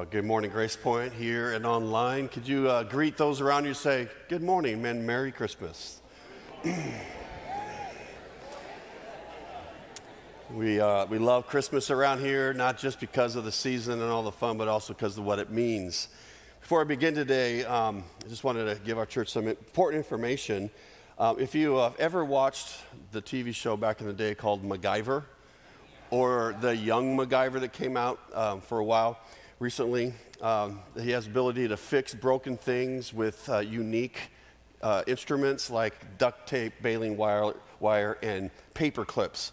Uh, good morning, Grace Point here and online. Could you uh, greet those around you? Say, Good morning, and Merry Christmas. we, uh, we love Christmas around here, not just because of the season and all the fun, but also because of what it means. Before I begin today, um, I just wanted to give our church some important information. Uh, if you have ever watched the TV show back in the day called MacGyver, or the young MacGyver that came out um, for a while, recently. Um, he has ability to fix broken things with uh, unique uh, instruments like duct tape, baling wire, wire, and paper clips.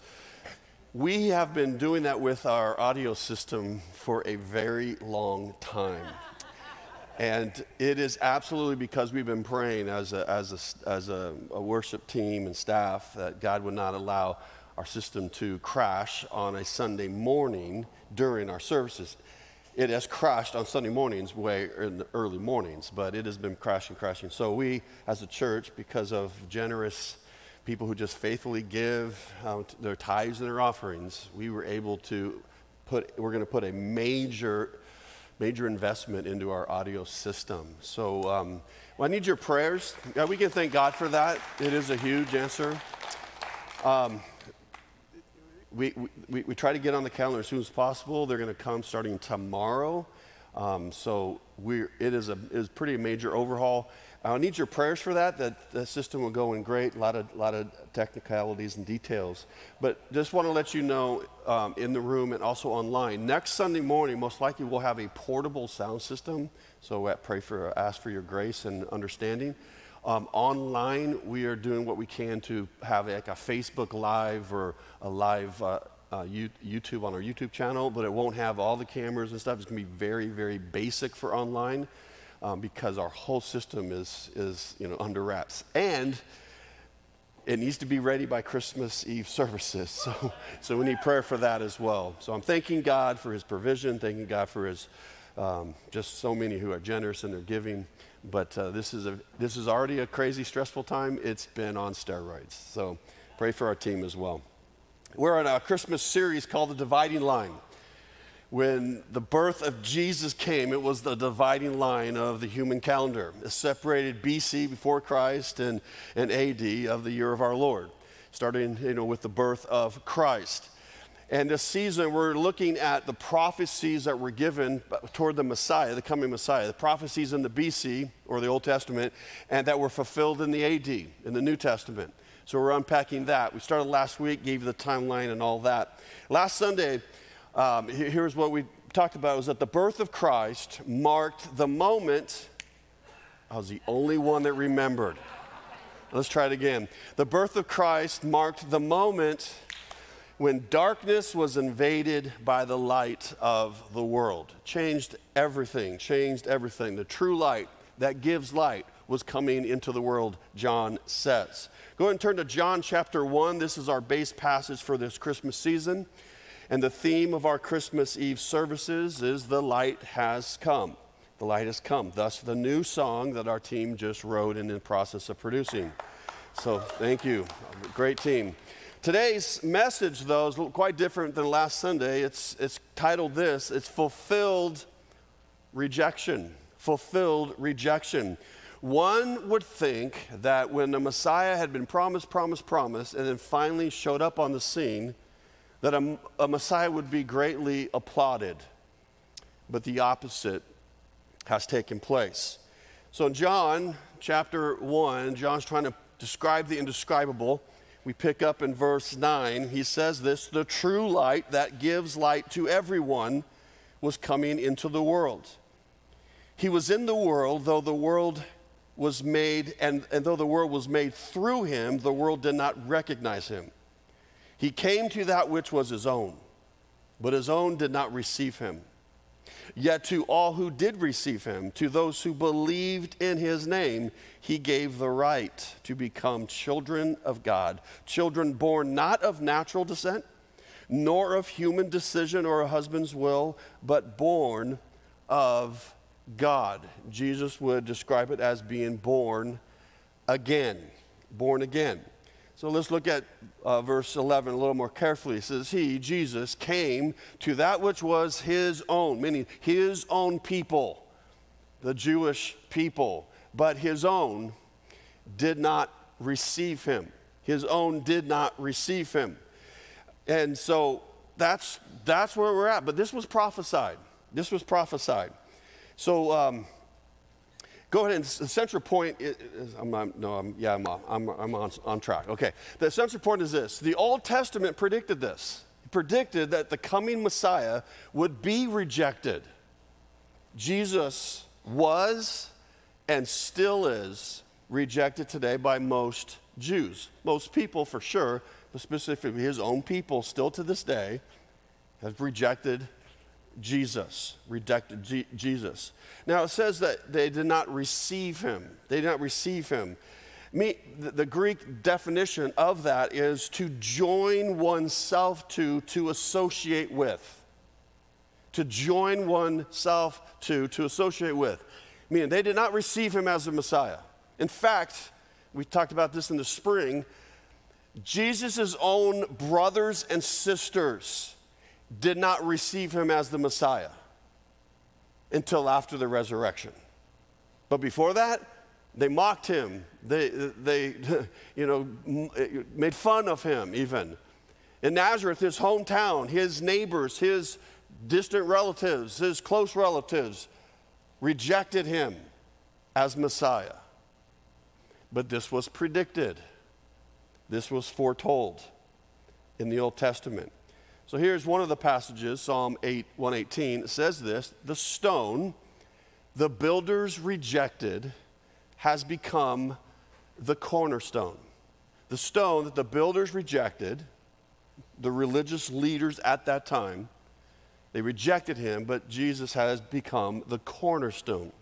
We have been doing that with our audio system for a very long time. And it is absolutely because we've been praying as, a, as, a, as a, a worship team and staff that God would not allow our system to crash on a Sunday morning during our services. It has crashed on Sunday mornings, way in the early mornings, but it has been crashing, crashing. So we, as a church, because of generous people who just faithfully give uh, their tithes and their offerings, we were able to put. We're going to put a major, major investment into our audio system. So um, well, I need your prayers. Yeah, we can thank God for that. It is a huge answer. Um, we, we, we try to get on the calendar as soon as possible. They're going to come starting tomorrow. Um, so we it is a is pretty major overhaul. I need your prayers for that. That the system will go in great. A lot of lot of technicalities and details. But just want to let you know um, in the room and also online. Next Sunday morning, most likely we'll have a portable sound system. So uh, pray for ask for your grace and understanding. Um, online, we are doing what we can to have like a Facebook Live or a live uh, uh, YouTube on our YouTube channel, but it won't have all the cameras and stuff. It's going to be very, very basic for online um, because our whole system is, is you know, under wraps. And it needs to be ready by Christmas Eve services. So, so we need prayer for that as well. So I'm thanking God for his provision, thanking God for his um, just so many who are generous in their giving. But uh, this, is a, this is already a crazy, stressful time. It's been on steroids. So pray for our team as well. We're on a Christmas series called The Dividing Line. When the birth of Jesus came, it was the dividing line of the human calendar. It separated BC before Christ and, and AD of the year of our Lord, starting you know, with the birth of Christ. And this season, we're looking at the prophecies that were given toward the Messiah, the coming Messiah, the prophecies in the BC or the Old Testament, and that were fulfilled in the AD, in the New Testament. So we're unpacking that. We started last week, gave you the timeline and all that. Last Sunday, um, here's what we talked about was that the birth of Christ marked the moment. I was the only one that remembered. Let's try it again. The birth of Christ marked the moment when darkness was invaded by the light of the world. Changed everything, changed everything. The true light that gives light was coming into the world, John says. Go ahead and turn to John chapter 1. This is our base passage for this Christmas season. And the theme of our Christmas Eve services is The Light Has Come. The light has come. Thus, the new song that our team just wrote and in the process of producing. So, thank you. Great team. Today's message, though, is quite different than last Sunday. It's, it's titled this it's Fulfilled Rejection. Fulfilled Rejection. One would think that when the Messiah had been promised, promised, promised, and then finally showed up on the scene, that a, a Messiah would be greatly applauded. But the opposite has taken place. So in John chapter 1, John's trying to describe the indescribable we pick up in verse 9. He says this The true light that gives light to everyone was coming into the world. He was in the world, though the world was made, and, and though the world was made through him, the world did not recognize him. He came to that which was his own, but his own did not receive him. Yet to all who did receive him, to those who believed in his name, he gave the right to become children of God, children born not of natural descent, nor of human decision or a husband's will, but born of God. Jesus would describe it as being born again. Born again. So let's look at uh, verse 11 a little more carefully. It says, He, Jesus, came to that which was his own, meaning his own people, the Jewish people, but his own did not receive him. His own did not receive him. And so that's, that's where we're at. But this was prophesied. This was prophesied. So, um, Go ahead and the central point is, I'm, I'm, no, I'm, yeah, I'm, I'm, I'm on, on track. Okay. The central point is this the Old Testament predicted this. It predicted that the coming Messiah would be rejected. Jesus was and still is rejected today by most Jews. Most people, for sure, but specifically his own people, still to this day, have rejected Jesus, rejected G- Jesus. Now it says that they did not receive him. They did not receive him. Me, the, Greek definition of that is to join oneself to, to associate with. To join oneself to, to associate with. Meaning they did not receive him as the Messiah. In fact, we talked about this in the spring. Jesus' own brothers and sisters did not receive him as the Messiah until after the resurrection. But before that, they mocked him. They, they you know, made fun of him even. In Nazareth, his hometown, his neighbors, his distant relatives, his close relatives rejected him as Messiah. But this was predicted. This was foretold in the Old Testament. So here's one of the passages, Psalm 8, 118. It says this The stone the builders rejected has become the cornerstone. The stone that the builders rejected, the religious leaders at that time, they rejected him, but Jesus has become the cornerstone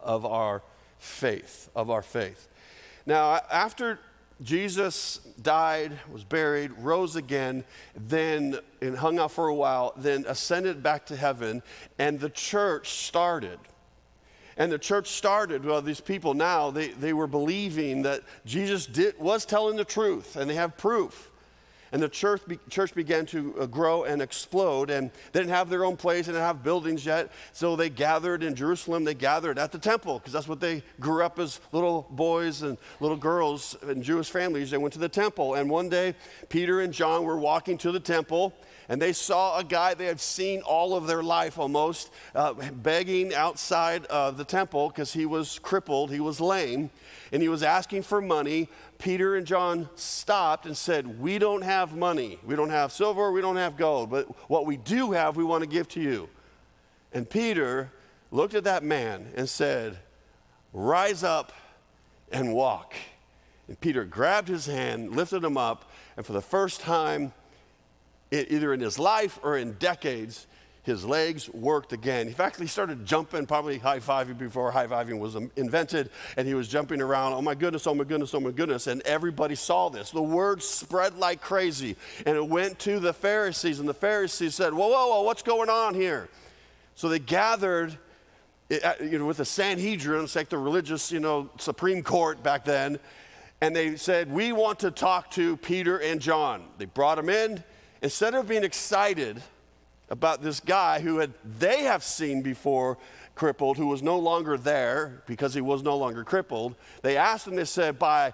of our faith, of our faith. Now, after Jesus died, was buried, rose again, then and hung out for a while, then ascended back to heaven, and the church started. And the church started, well, these people now, they, they were believing that Jesus did, was telling the truth, and they have proof. And the church, be, church began to uh, grow and explode, and they didn't have their own place, they didn't have buildings yet. So they gathered in Jerusalem, they gathered at the temple, because that's what they grew up as little boys and little girls in Jewish families. They went to the temple. And one day, Peter and John were walking to the temple, and they saw a guy they had seen all of their life almost uh, begging outside uh, the temple because he was crippled, he was lame, and he was asking for money. Peter and John stopped and said, We don't have money. We don't have silver, we don't have gold, but what we do have, we want to give to you. And Peter looked at that man and said, Rise up and walk. And Peter grabbed his hand, lifted him up, and for the first time, either in his life or in decades, his legs worked again. In fact, he started jumping, probably high fiving before high fiving was invented, and he was jumping around. Oh my goodness, oh my goodness, oh my goodness. And everybody saw this. The word spread like crazy, and it went to the Pharisees, and the Pharisees said, Whoa, whoa, whoa, what's going on here? So they gathered. Eh, you know, with the Sanhedrin, it's like the religious, you know, Supreme Court back then, and they said, "We want to talk to Peter and John." They brought them in instead of being excited about this guy who had they have seen before crippled, who was no longer there because he was no longer crippled, they asked him, they said, by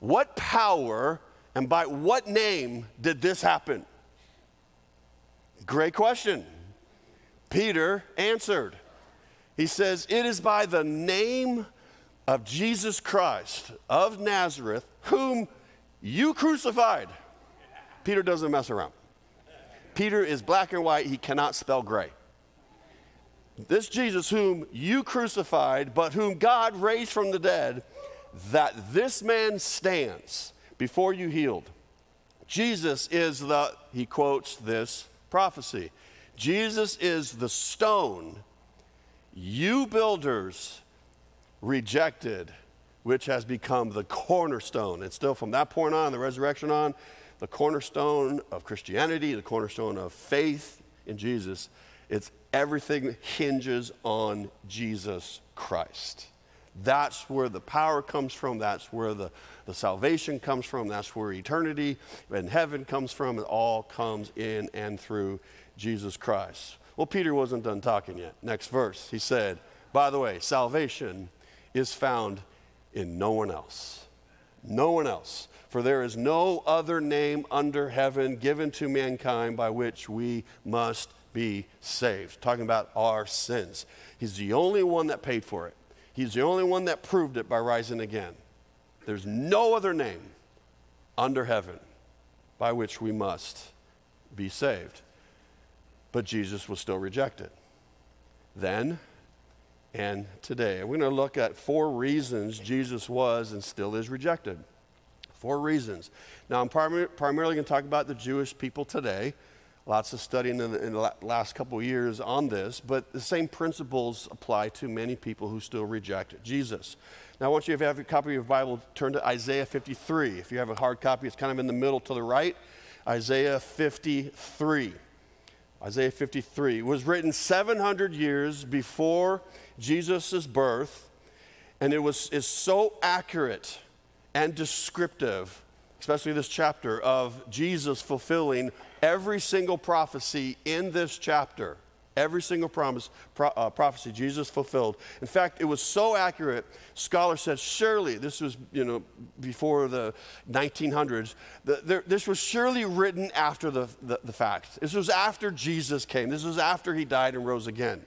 what power and by what name did this happen? Great question. Peter answered. He says, It is by the name of Jesus Christ of Nazareth, whom you crucified. Peter doesn't mess around. Peter is black and white, he cannot spell gray. This Jesus, whom you crucified, but whom God raised from the dead, that this man stands before you healed. Jesus is the, he quotes this prophecy Jesus is the stone you builders rejected, which has become the cornerstone. And still from that point on, the resurrection on, the cornerstone of Christianity, the cornerstone of faith in Jesus. It's everything hinges on Jesus Christ. That's where the power comes from. That's where the, the salvation comes from. That's where eternity and heaven comes from. It all comes in and through Jesus Christ. Well, Peter wasn't done talking yet. Next verse, he said, By the way, salvation is found in no one else. No one else. For there is no other name under heaven given to mankind by which we must be saved. Talking about our sins. He's the only one that paid for it. He's the only one that proved it by rising again. There's no other name under heaven by which we must be saved. But Jesus was still rejected. Then and today. We're going to look at four reasons Jesus was and still is rejected. Four reasons. Now, I'm prim- primarily going to talk about the Jewish people today. Lots of studying in the, in the last couple years on this, but the same principles apply to many people who still reject Jesus. Now, I want you, if you have a copy of your Bible, turn to Isaiah 53. If you have a hard copy, it's kind of in the middle to the right. Isaiah 53. Isaiah 53 was written 700 years before Jesus' birth, and it was is so accurate and descriptive, especially this chapter, of Jesus fulfilling every single prophecy in this chapter. Every single promise, pro, uh, prophecy Jesus fulfilled. In fact, it was so accurate, scholars said, surely, this was, you know, before the 1900s, the, this was surely written after the, the, the fact. This was after Jesus came. This was after he died and rose again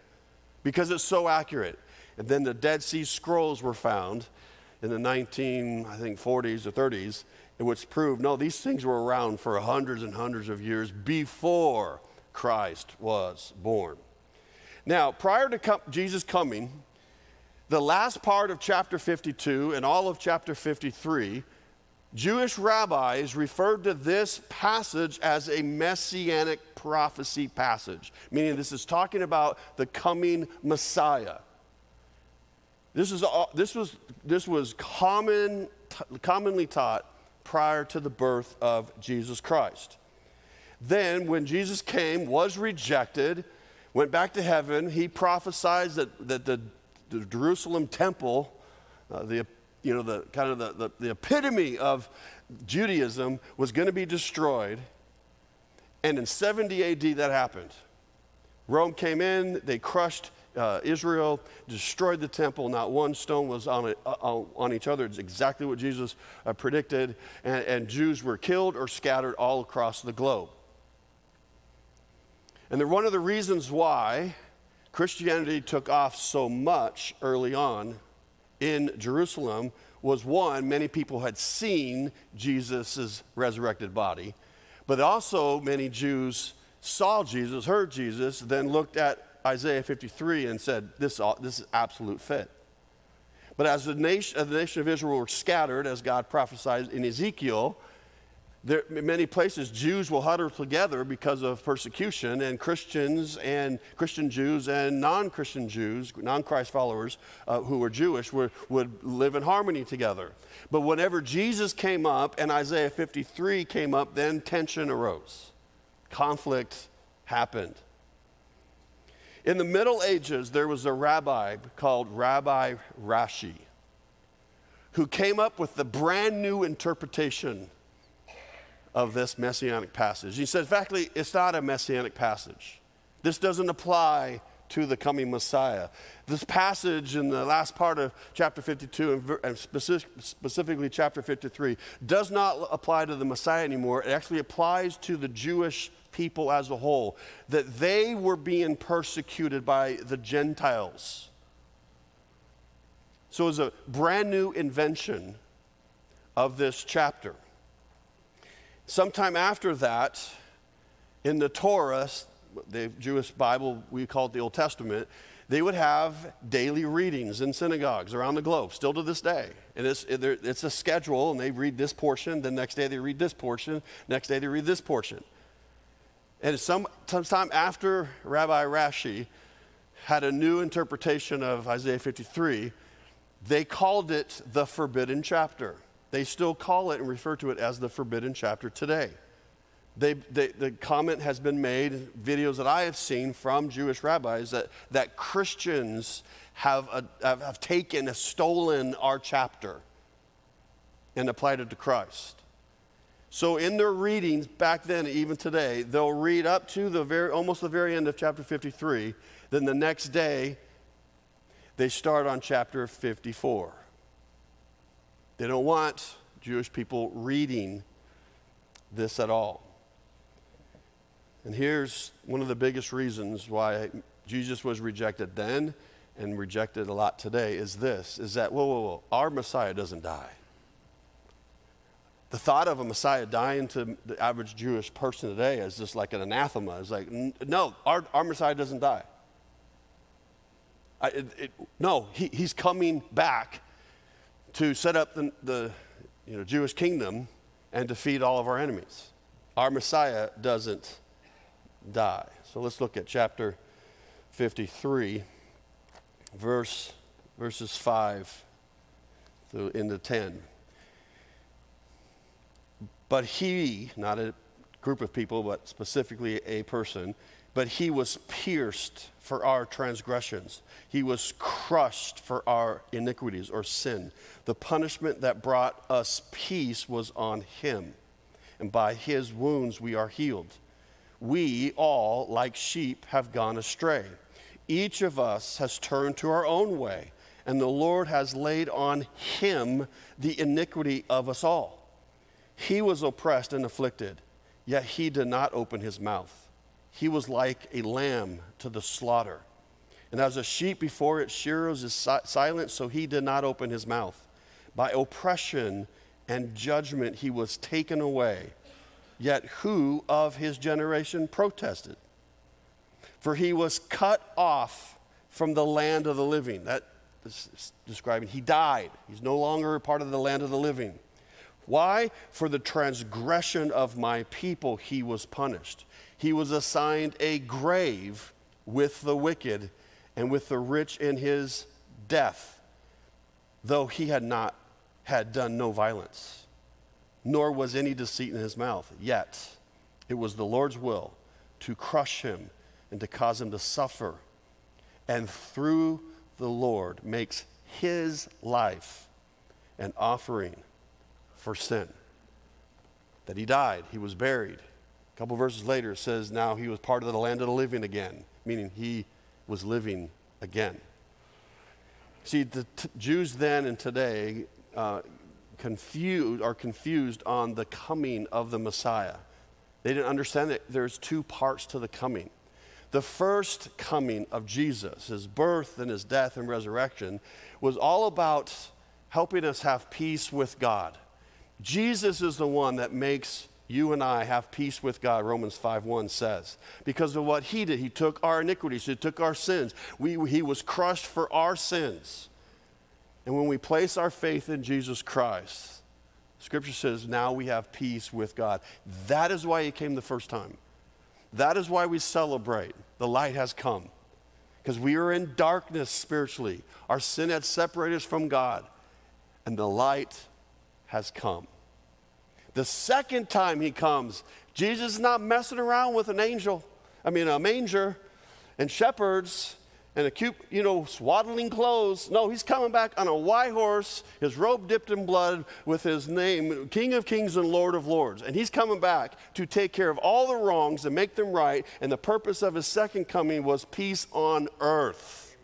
because it's so accurate. And then the Dead Sea Scrolls were found in the 19, I think, 40s or 30s, which proved no, these things were around for hundreds and hundreds of years before Christ was born. Now, prior to com- Jesus coming, the last part of chapter 52 and all of chapter 53, Jewish rabbis referred to this passage as a messianic prophecy passage, meaning this is talking about the coming Messiah. This, is, this, was, this was common, commonly taught prior to the birth of Jesus Christ. Then, when Jesus came, was rejected, went back to heaven, he prophesied that, that the, the Jerusalem temple, uh, the, you know, the kind of the, the, the epitome of Judaism, was going to be destroyed. And in 70 AD, that happened. Rome came in, they crushed uh, Israel, destroyed the temple. Not one stone was on, uh, on each other. It's exactly what Jesus uh, predicted. And, and Jews were killed or scattered all across the globe. And one of the reasons why Christianity took off so much early on in Jerusalem was one, many people had seen Jesus' resurrected body, but also many Jews saw Jesus, heard Jesus, then looked at Isaiah 53 and said, This, this is absolute fit. But as the nation, the nation of Israel were scattered, as God prophesied in Ezekiel, there, in many places, Jews will huddle together because of persecution, and Christians and Christian Jews and non Christian Jews, non Christ followers uh, who were Jewish, were, would live in harmony together. But whenever Jesus came up and Isaiah 53 came up, then tension arose. Conflict happened. In the Middle Ages, there was a rabbi called Rabbi Rashi who came up with the brand new interpretation of this messianic passage. He says, in fact, it's not a messianic passage. This doesn't apply to the coming Messiah. This passage in the last part of chapter 52 and specifically chapter 53 does not apply to the Messiah anymore. It actually applies to the Jewish people as a whole, that they were being persecuted by the Gentiles. So it's a brand new invention of this chapter. Sometime after that, in the Torah, the Jewish Bible, we call it the Old Testament, they would have daily readings in synagogues around the globe, still to this day. And it's, it's a schedule, and they read this portion, the next day they read this portion, next day they read this portion. And some, sometime after Rabbi Rashi had a new interpretation of Isaiah 53, they called it the forbidden chapter. They still call it and refer to it as the forbidden chapter today. They, they, the comment has been made, videos that I have seen from Jewish rabbis, that, that Christians have, a, have, have taken, have stolen our chapter and applied it to Christ. So in their readings back then, even today, they'll read up to the very, almost the very end of chapter 53. Then the next day, they start on chapter 54. They don't want Jewish people reading this at all. And here's one of the biggest reasons why Jesus was rejected then and rejected a lot today is this is that, whoa, whoa, whoa, our Messiah doesn't die. The thought of a Messiah dying to the average Jewish person today is just like an anathema. It's like, no, our, our Messiah doesn't die. I, it, it, no, he, he's coming back to set up the, the you know, Jewish kingdom and defeat all of our enemies. Our Messiah doesn't die. So let's look at chapter 53, verse, verses 5 through into 10. But he, not a group of people, but specifically a person, but he was pierced for our transgressions. He was crushed for our iniquities or sin. The punishment that brought us peace was on him, and by his wounds we are healed we all, like sheep, have gone astray. Each of us has turned to our own way, and the Lord has laid on him the iniquity of us all. He was oppressed and afflicted, yet he did not open his mouth. He was like a lamb to the slaughter. And as a sheep before its shearers is silent, so he did not open his mouth. By oppression and judgment he was taken away. Yet who of his generation protested? For he was cut off from the land of the living. That is describing he died. He's no longer a part of the land of the living. Why? For the transgression of my people he was punished. He was assigned a grave with the wicked and with the rich in his death, though he had not had done no violence nor was any deceit in his mouth. Yet it was the Lord's will to crush him and to cause him to suffer. And through the Lord makes his life an offering for sin. That he died, he was buried. Couple verses later, it says, Now he was part of the land of the living again, meaning he was living again. See, the t- Jews then and today uh, confused are confused on the coming of the Messiah. They didn't understand that there's two parts to the coming. The first coming of Jesus, his birth and his death and resurrection, was all about helping us have peace with God. Jesus is the one that makes you and I have peace with God, Romans 5:1 says. Because of what he did, he took our iniquities, he took our sins. We, he was crushed for our sins. And when we place our faith in Jesus Christ, Scripture says now we have peace with God. That is why He came the first time. That is why we celebrate. The light has come. Because we are in darkness spiritually. Our sin had separated us from God, and the light has come. The second time He comes, Jesus is not messing around with an angel, I mean, a manger and shepherds and a cute, you know, swaddling clothes. No, he's coming back on a white horse, his robe dipped in blood, with his name, King of Kings and Lord of Lords. And he's coming back to take care of all the wrongs and make them right. And the purpose of his second coming was peace on earth.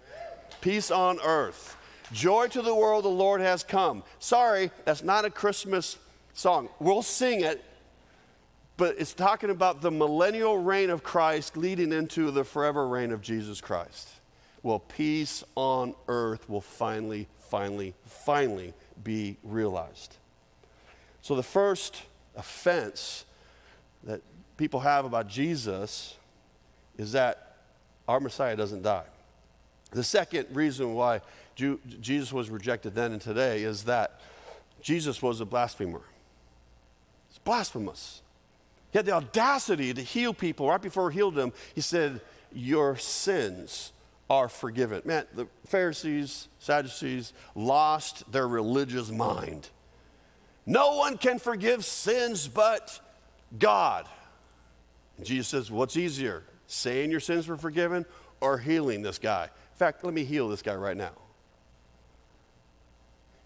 Peace on earth. Joy to the world, the Lord has come. Sorry, that's not a Christmas song. We'll sing it, but it's talking about the millennial reign of Christ leading into the forever reign of Jesus Christ well, peace on earth will finally, finally, finally be realized. So, the first offense that people have about Jesus is that our Messiah doesn't die. The second reason why Jesus was rejected then and today is that Jesus was a blasphemer. Blasphemous. He had the audacity to heal people. Right before he healed them, he said, Your sins are forgiven. Man, the Pharisees, Sadducees lost their religious mind. No one can forgive sins but God. And Jesus says, What's easier, saying your sins were forgiven or healing this guy? In fact, let me heal this guy right now.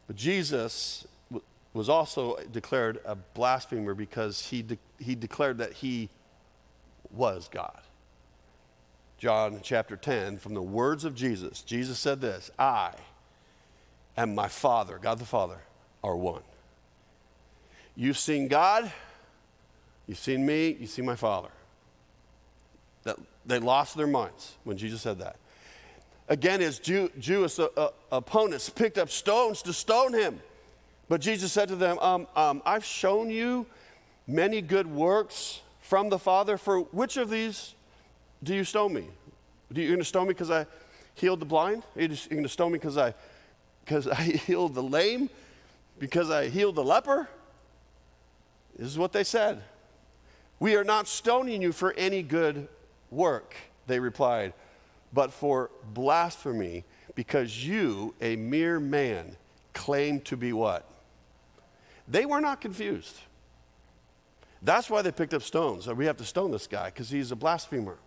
But Jesus was also declared a blasphemer because he, de- he declared that he was God. John chapter 10, from the words of Jesus, Jesus said this I and my Father, God the Father, are one. You've seen God, you've seen me, you've seen my Father. That, they lost their minds when Jesus said that. Again, his Jew, Jewish uh, uh, opponents picked up stones to stone him. But Jesus said to them, um, um, I've shown you many good works from the Father. For which of these do you stone me? Do you going to stone me because I healed the blind? Are you going to stone me because I, because I healed the lame? Because I healed the leper? This is what they said. We are not stoning you for any good work, they replied, but for blasphemy, because you, a mere man, claim to be what? They were not confused. That's why they picked up stones. We have to stone this guy because he's a blasphemer.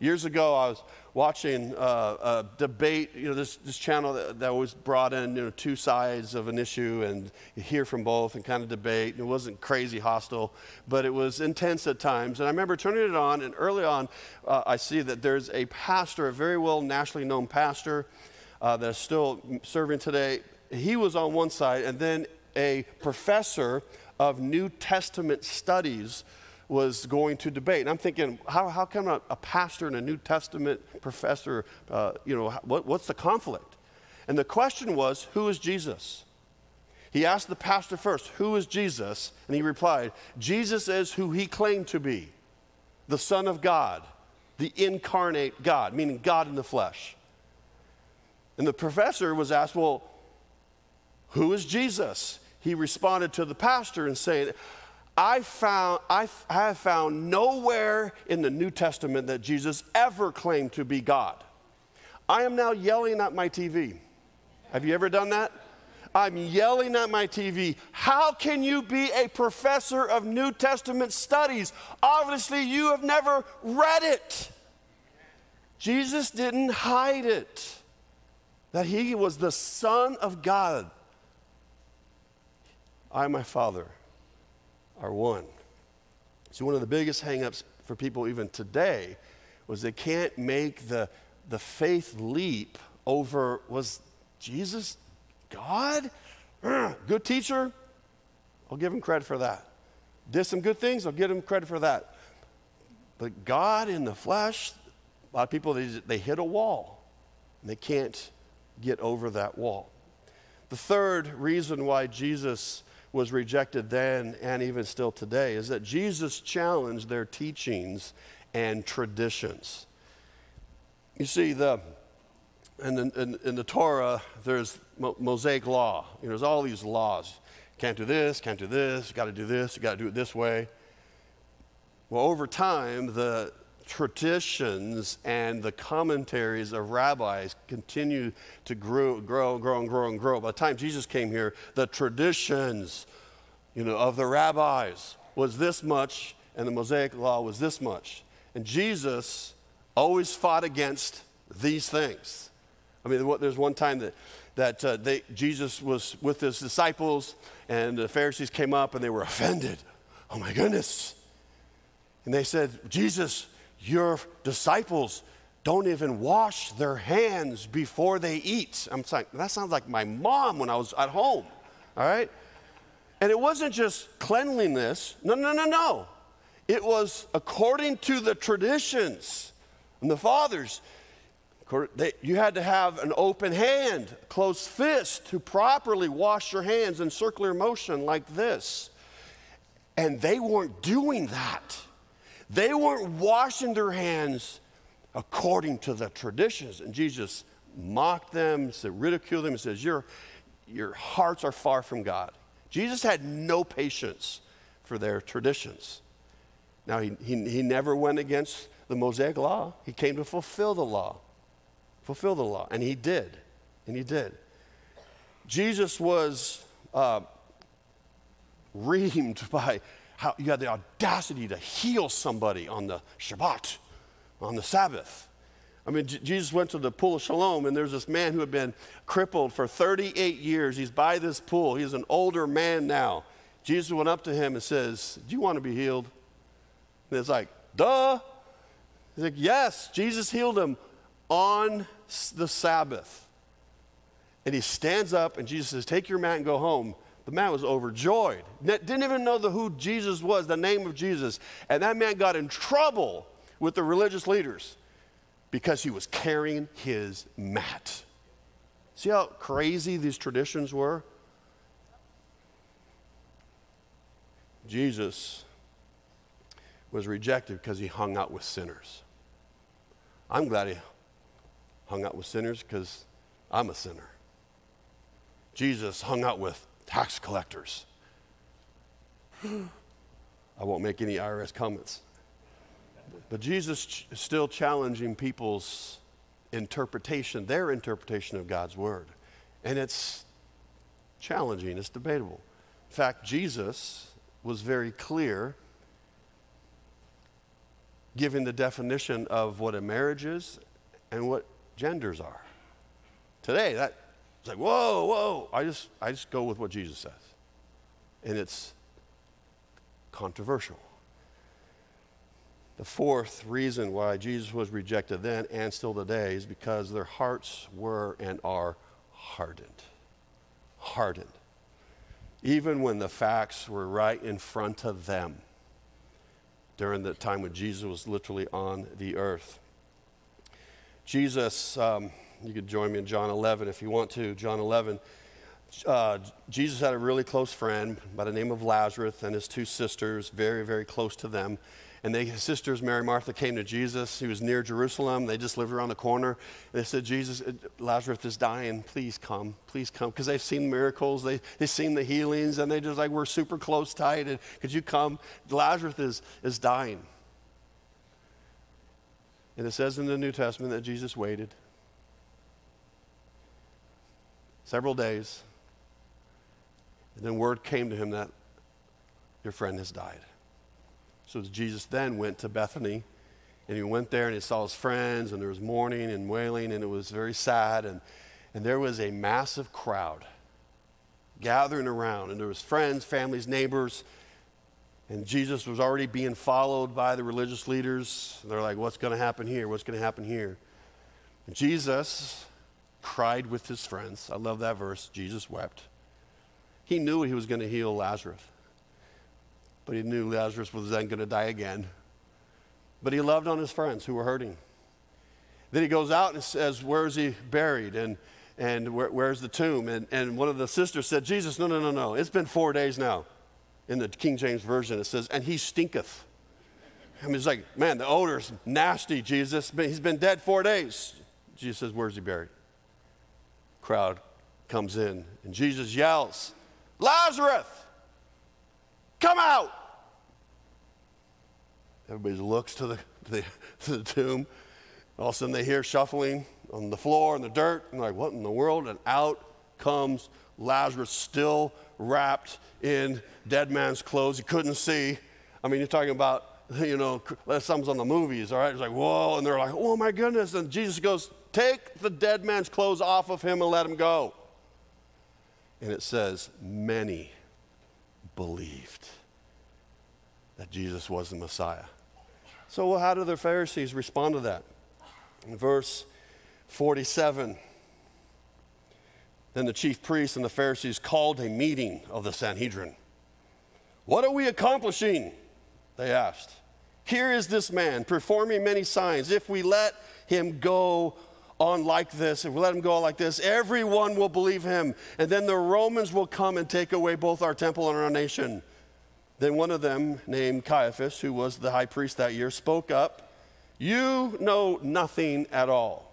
Years ago, I was watching uh, a debate, you know, this, this channel that, that was brought in, you know, two sides of an issue and you hear from both and kind of debate. And it wasn't crazy hostile, but it was intense at times. And I remember turning it on, and early on, uh, I see that there's a pastor, a very well nationally known pastor uh, that's still serving today. He was on one side, and then a professor of New Testament studies was going to debate. And I'm thinking, how, how come a, a pastor and a New Testament professor, uh, you know, what, what's the conflict? And the question was, who is Jesus? He asked the pastor first, who is Jesus? And he replied, Jesus is who he claimed to be the Son of God, the incarnate God, meaning God in the flesh. And the professor was asked, well, who is Jesus? He responded to the pastor and saying, I, found, I have found nowhere in the New Testament that Jesus ever claimed to be God. I am now yelling at my TV. Have you ever done that? I'm yelling at my TV. How can you be a professor of New Testament studies? Obviously, you have never read it. Jesus didn't hide it, that he was the Son of God. I, and my Father, are one. So, one of the biggest hangups for people even today was they can't make the, the faith leap over was Jesus God? Good teacher? I'll give him credit for that. Did some good things? I'll give him credit for that. But God in the flesh, a lot of people, they, they hit a wall and they can't get over that wall. The third reason why Jesus was rejected then and even still today is that Jesus challenged their teachings and traditions. You see, the, in, the, in, in the Torah, there's Mosaic law. You know, there's all these laws. Can't do this, can't do this, got to do this, got to do it this way. Well, over time, the traditions and the commentaries of rabbis continue to grow, grow, grow, and grow, and grow. By the time Jesus came here, the traditions, you know, of the rabbis was this much, and the Mosaic law was this much. And Jesus always fought against these things. I mean, there's one time that that uh, they, Jesus was with his disciples, and the Pharisees came up and they were offended. Oh my goodness. And they said, Jesus, your disciples don't even wash their hands before they eat. I'm saying, that sounds like my mom when I was at home, all right? And it wasn't just cleanliness. No, no, no, no. It was according to the traditions and the fathers. You had to have an open hand, closed fist to properly wash your hands in circular motion like this. And they weren't doing that. They weren't washing their hands according to the traditions. And Jesus mocked them, said, ridiculed them, and says, your, your hearts are far from God. Jesus had no patience for their traditions. Now, he, he, he never went against the Mosaic law. He came to fulfill the law. Fulfill the law. And he did. And he did. Jesus was uh, reamed by how you had the audacity to heal somebody on the Shabbat, on the Sabbath. I mean, Jesus went to the pool of Siloam, and there's this man who had been crippled for 38 years. He's by this pool. He's an older man now. Jesus went up to him and says, Do you want to be healed? And it's like, duh. He's like, Yes, Jesus healed him on the Sabbath. And he stands up, and Jesus says, Take your mat and go home. The man was overjoyed. Didn't even know the, who Jesus was, the name of Jesus. And that man got in trouble with the religious leaders because he was carrying his mat. See how crazy these traditions were? Jesus was rejected because he hung out with sinners. I'm glad he hung out with sinners because I'm a sinner. Jesus hung out with tax collectors. I won't make any IRS comments. But Jesus is still challenging people's interpretation, their interpretation of God's word. And it's challenging, it's debatable. In fact, Jesus was very clear giving the definition of what a marriage is and what genders are. Today, that it's like, whoa, whoa. I just, I just go with what Jesus says. And it's controversial. The fourth reason why Jesus was rejected then and still today is because their hearts were and are hardened. Hardened. Even when the facts were right in front of them during the time when Jesus was literally on the earth. Jesus, um, you could join me in John 11 if you want to. John 11. Uh, Jesus had a really close friend by the name of Lazarus and his two sisters, very, very close to them. And they, his sisters, Mary Martha, came to Jesus. He was near Jerusalem. They just lived around the corner. They said, Jesus, uh, Lazarus is dying. Please come. Please come. Because they've seen miracles. They, they've seen the healings. And they just like, we're super close tight. And could you come? Lazarus is, is dying. And it says in the New Testament that Jesus waited several days. And then word came to him that your friend has died. So Jesus then went to Bethany, and he went there and he saw his friends, and there was mourning and wailing, and it was very sad. And, and there was a massive crowd gathering around, and there was friends, families, neighbors, and Jesus was already being followed by the religious leaders. They're like, what's going to happen here? What's going to happen here? And Jesus cried with his friends. I love that verse. Jesus wept. He knew he was going to heal Lazarus but he knew Lazarus was then going to die again. But he loved on his friends who were hurting. Then he goes out and says, Where is he buried? And, and where, where's the tomb? And, and one of the sisters said, Jesus, no, no, no, no. It's been four days now. In the King James Version, it says, And he stinketh. I mean, it's like, man, the odor's nasty, Jesus. He's been dead four days. Jesus says, Where's he buried? Crowd comes in, and Jesus yells, Lazarus, come out. Everybody looks to the, the, to the tomb. All of a sudden, they hear shuffling on the floor and the dirt. And like, what in the world? And out comes Lazarus, still wrapped in dead man's clothes. He couldn't see. I mean, you're talking about, you know, something's on the movies, all right? It's like, whoa. And they're like, oh my goodness. And Jesus goes, take the dead man's clothes off of him and let him go. And it says, many believed that Jesus was the Messiah. So, how do the Pharisees respond to that? In verse 47, then the chief priests and the Pharisees called a meeting of the Sanhedrin. What are we accomplishing? They asked. Here is this man performing many signs. If we let him go on like this, if we let him go like this, everyone will believe him. And then the Romans will come and take away both our temple and our nation. Then one of them, named Caiaphas, who was the high priest that year, spoke up You know nothing at all.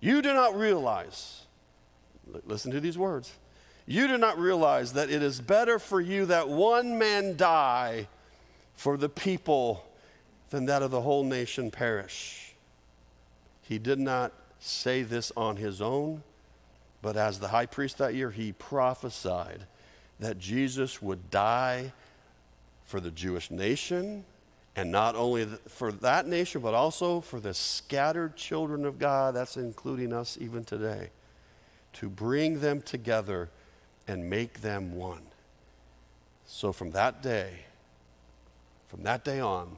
You do not realize, listen to these words, you do not realize that it is better for you that one man die for the people than that of the whole nation perish. He did not say this on his own, but as the high priest that year, he prophesied that Jesus would die for the Jewish nation, and not only for that nation, but also for the scattered children of God, that's including us even today, to bring them together and make them one. So from that day, from that day on,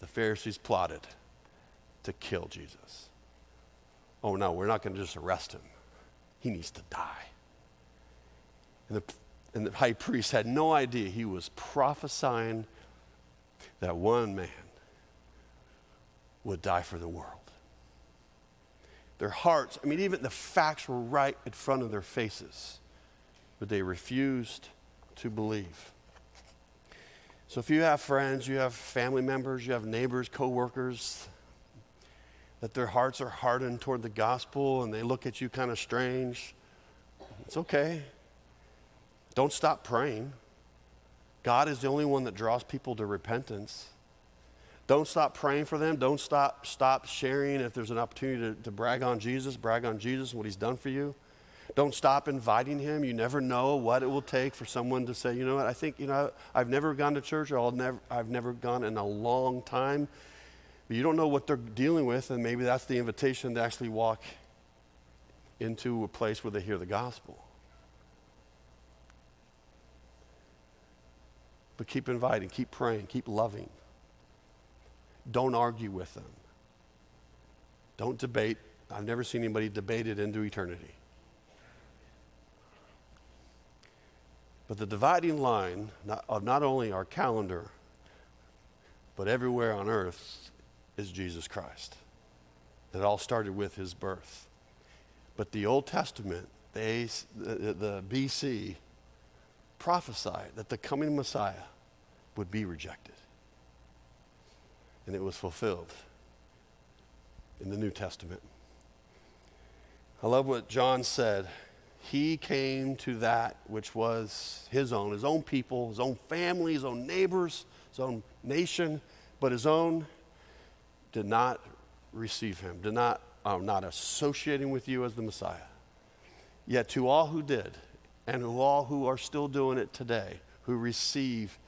the Pharisees plotted to kill Jesus. Oh, no, we're not going to just arrest him. He needs to die. And the, and the high priest had no idea he was prophesying that one man would die for the world. Their hearts, I mean, even the facts were right in front of their faces, but they refused to believe. So if you have friends, you have family members, you have neighbors, coworkers, that their hearts are hardened toward the gospel and they look at you kind of strange, it's okay. Don't stop praying. God is the only one that draws people to repentance. Don't stop praying for them. Don't stop, stop sharing if there's an opportunity to, to brag on Jesus, brag on Jesus and what he's done for you. Don't stop inviting him. You never know what it will take for someone to say, you know what, I think, you know, I've never gone to church or I'll never, I've never gone in a long time. But you don't know what they're dealing with, and maybe that's the invitation to actually walk into a place where they hear the gospel. But keep inviting, keep praying, keep loving. Don't argue with them. Don't debate. I've never seen anybody debated into eternity. But the dividing line of not only our calendar, but everywhere on earth is Jesus Christ. It all started with his birth. But the Old Testament, the, the, the BC, prophesied that the coming Messiah would be rejected. And it was fulfilled in the New Testament. I love what John said. He came to that which was his own, his own people, his own family, his own neighbors, his own nation, but his own did not receive him, did not, um, not associating with you as the Messiah. Yet to all who did, and to all who are still doing it today, who receive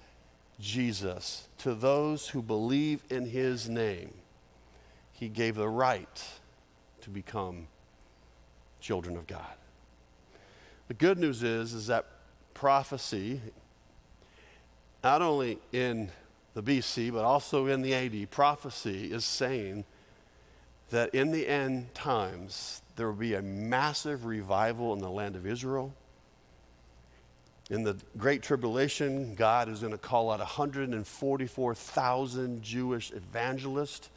Jesus, to those who believe in his name, he gave the right to become children of God. The good news is, is that prophecy, not only in the BC, but also in the AD, prophecy is saying that in the end times, there will be a massive revival in the land of Israel in the Great Tribulation, God is going to call out 144,000 Jewish evangelists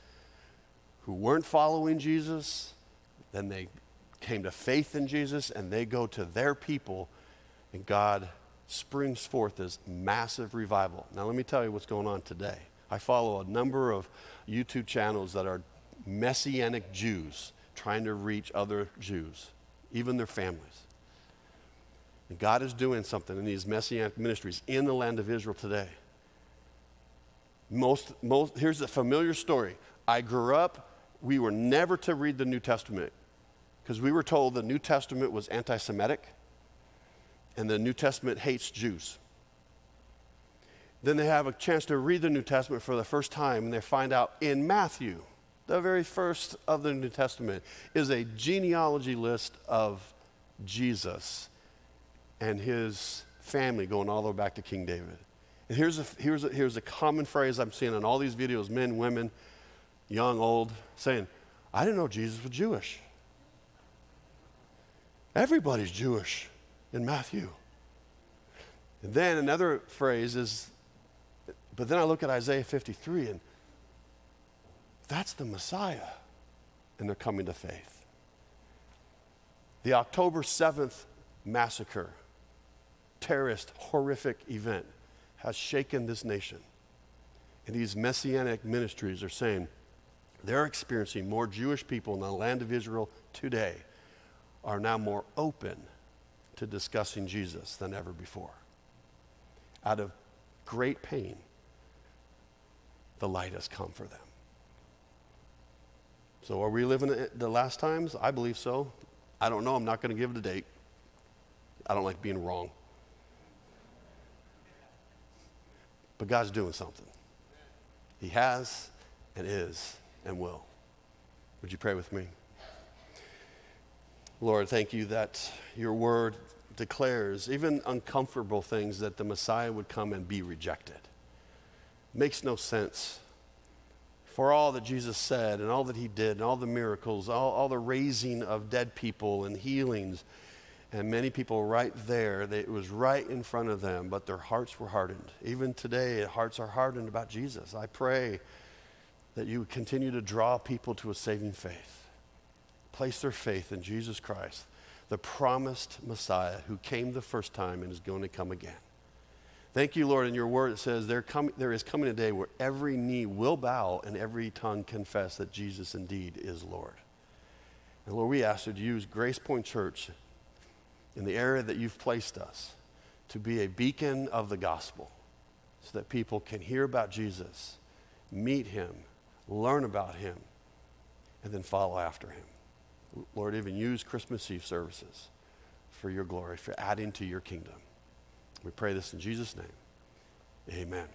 who weren't following Jesus. Then they came to faith in Jesus and they go to their people, and God springs forth this massive revival. Now, let me tell you what's going on today. I follow a number of YouTube channels that are messianic Jews trying to reach other Jews, even their families. And God is doing something in these messianic ministries in the land of Israel today. Most, most, here's a familiar story. I grew up, we were never to read the New Testament because we were told the New Testament was anti Semitic and the New Testament hates Jews. Then they have a chance to read the New Testament for the first time and they find out in Matthew, the very first of the New Testament, is a genealogy list of Jesus and his family going all the way back to King David. And here's a, here's a, here's a common phrase I'm seeing on all these videos men, women, young, old, saying, I didn't know Jesus was Jewish. Everybody's Jewish in Matthew. And then another phrase is, but then I look at Isaiah 53 and that's the Messiah. And they're coming to faith. The October 7th massacre terrorist, horrific event has shaken this nation. And these messianic ministries are saying they're experiencing more Jewish people in the land of Israel today are now more open to discussing Jesus than ever before. Out of great pain, the light has come for them. So, are we living the last times? I believe so. I don't know. I'm not going to give it a date. I don't like being wrong. But God's doing something. He has and is and will. Would you pray with me? Lord, thank you that your word declares even uncomfortable things that the Messiah would come and be rejected. Makes no sense. For all that Jesus said and all that he did and all the miracles, all, all the raising of dead people and healings, and many people right there, they, it was right in front of them, but their hearts were hardened. Even today, hearts are hardened about Jesus. I pray that you continue to draw people to a saving faith place their faith in Jesus Christ, the promised Messiah who came the first time and is going to come again. Thank you, Lord. In your word, it says there, there is coming a day where every knee will bow and every tongue confess that Jesus indeed is Lord. And Lord, we ask you to use Grace Point Church in the area that you've placed us to be a beacon of the gospel so that people can hear about Jesus, meet him, learn about him, and then follow after him. Lord, even use Christmas Eve services for your glory, for adding to your kingdom. We pray this in Jesus' name. Amen.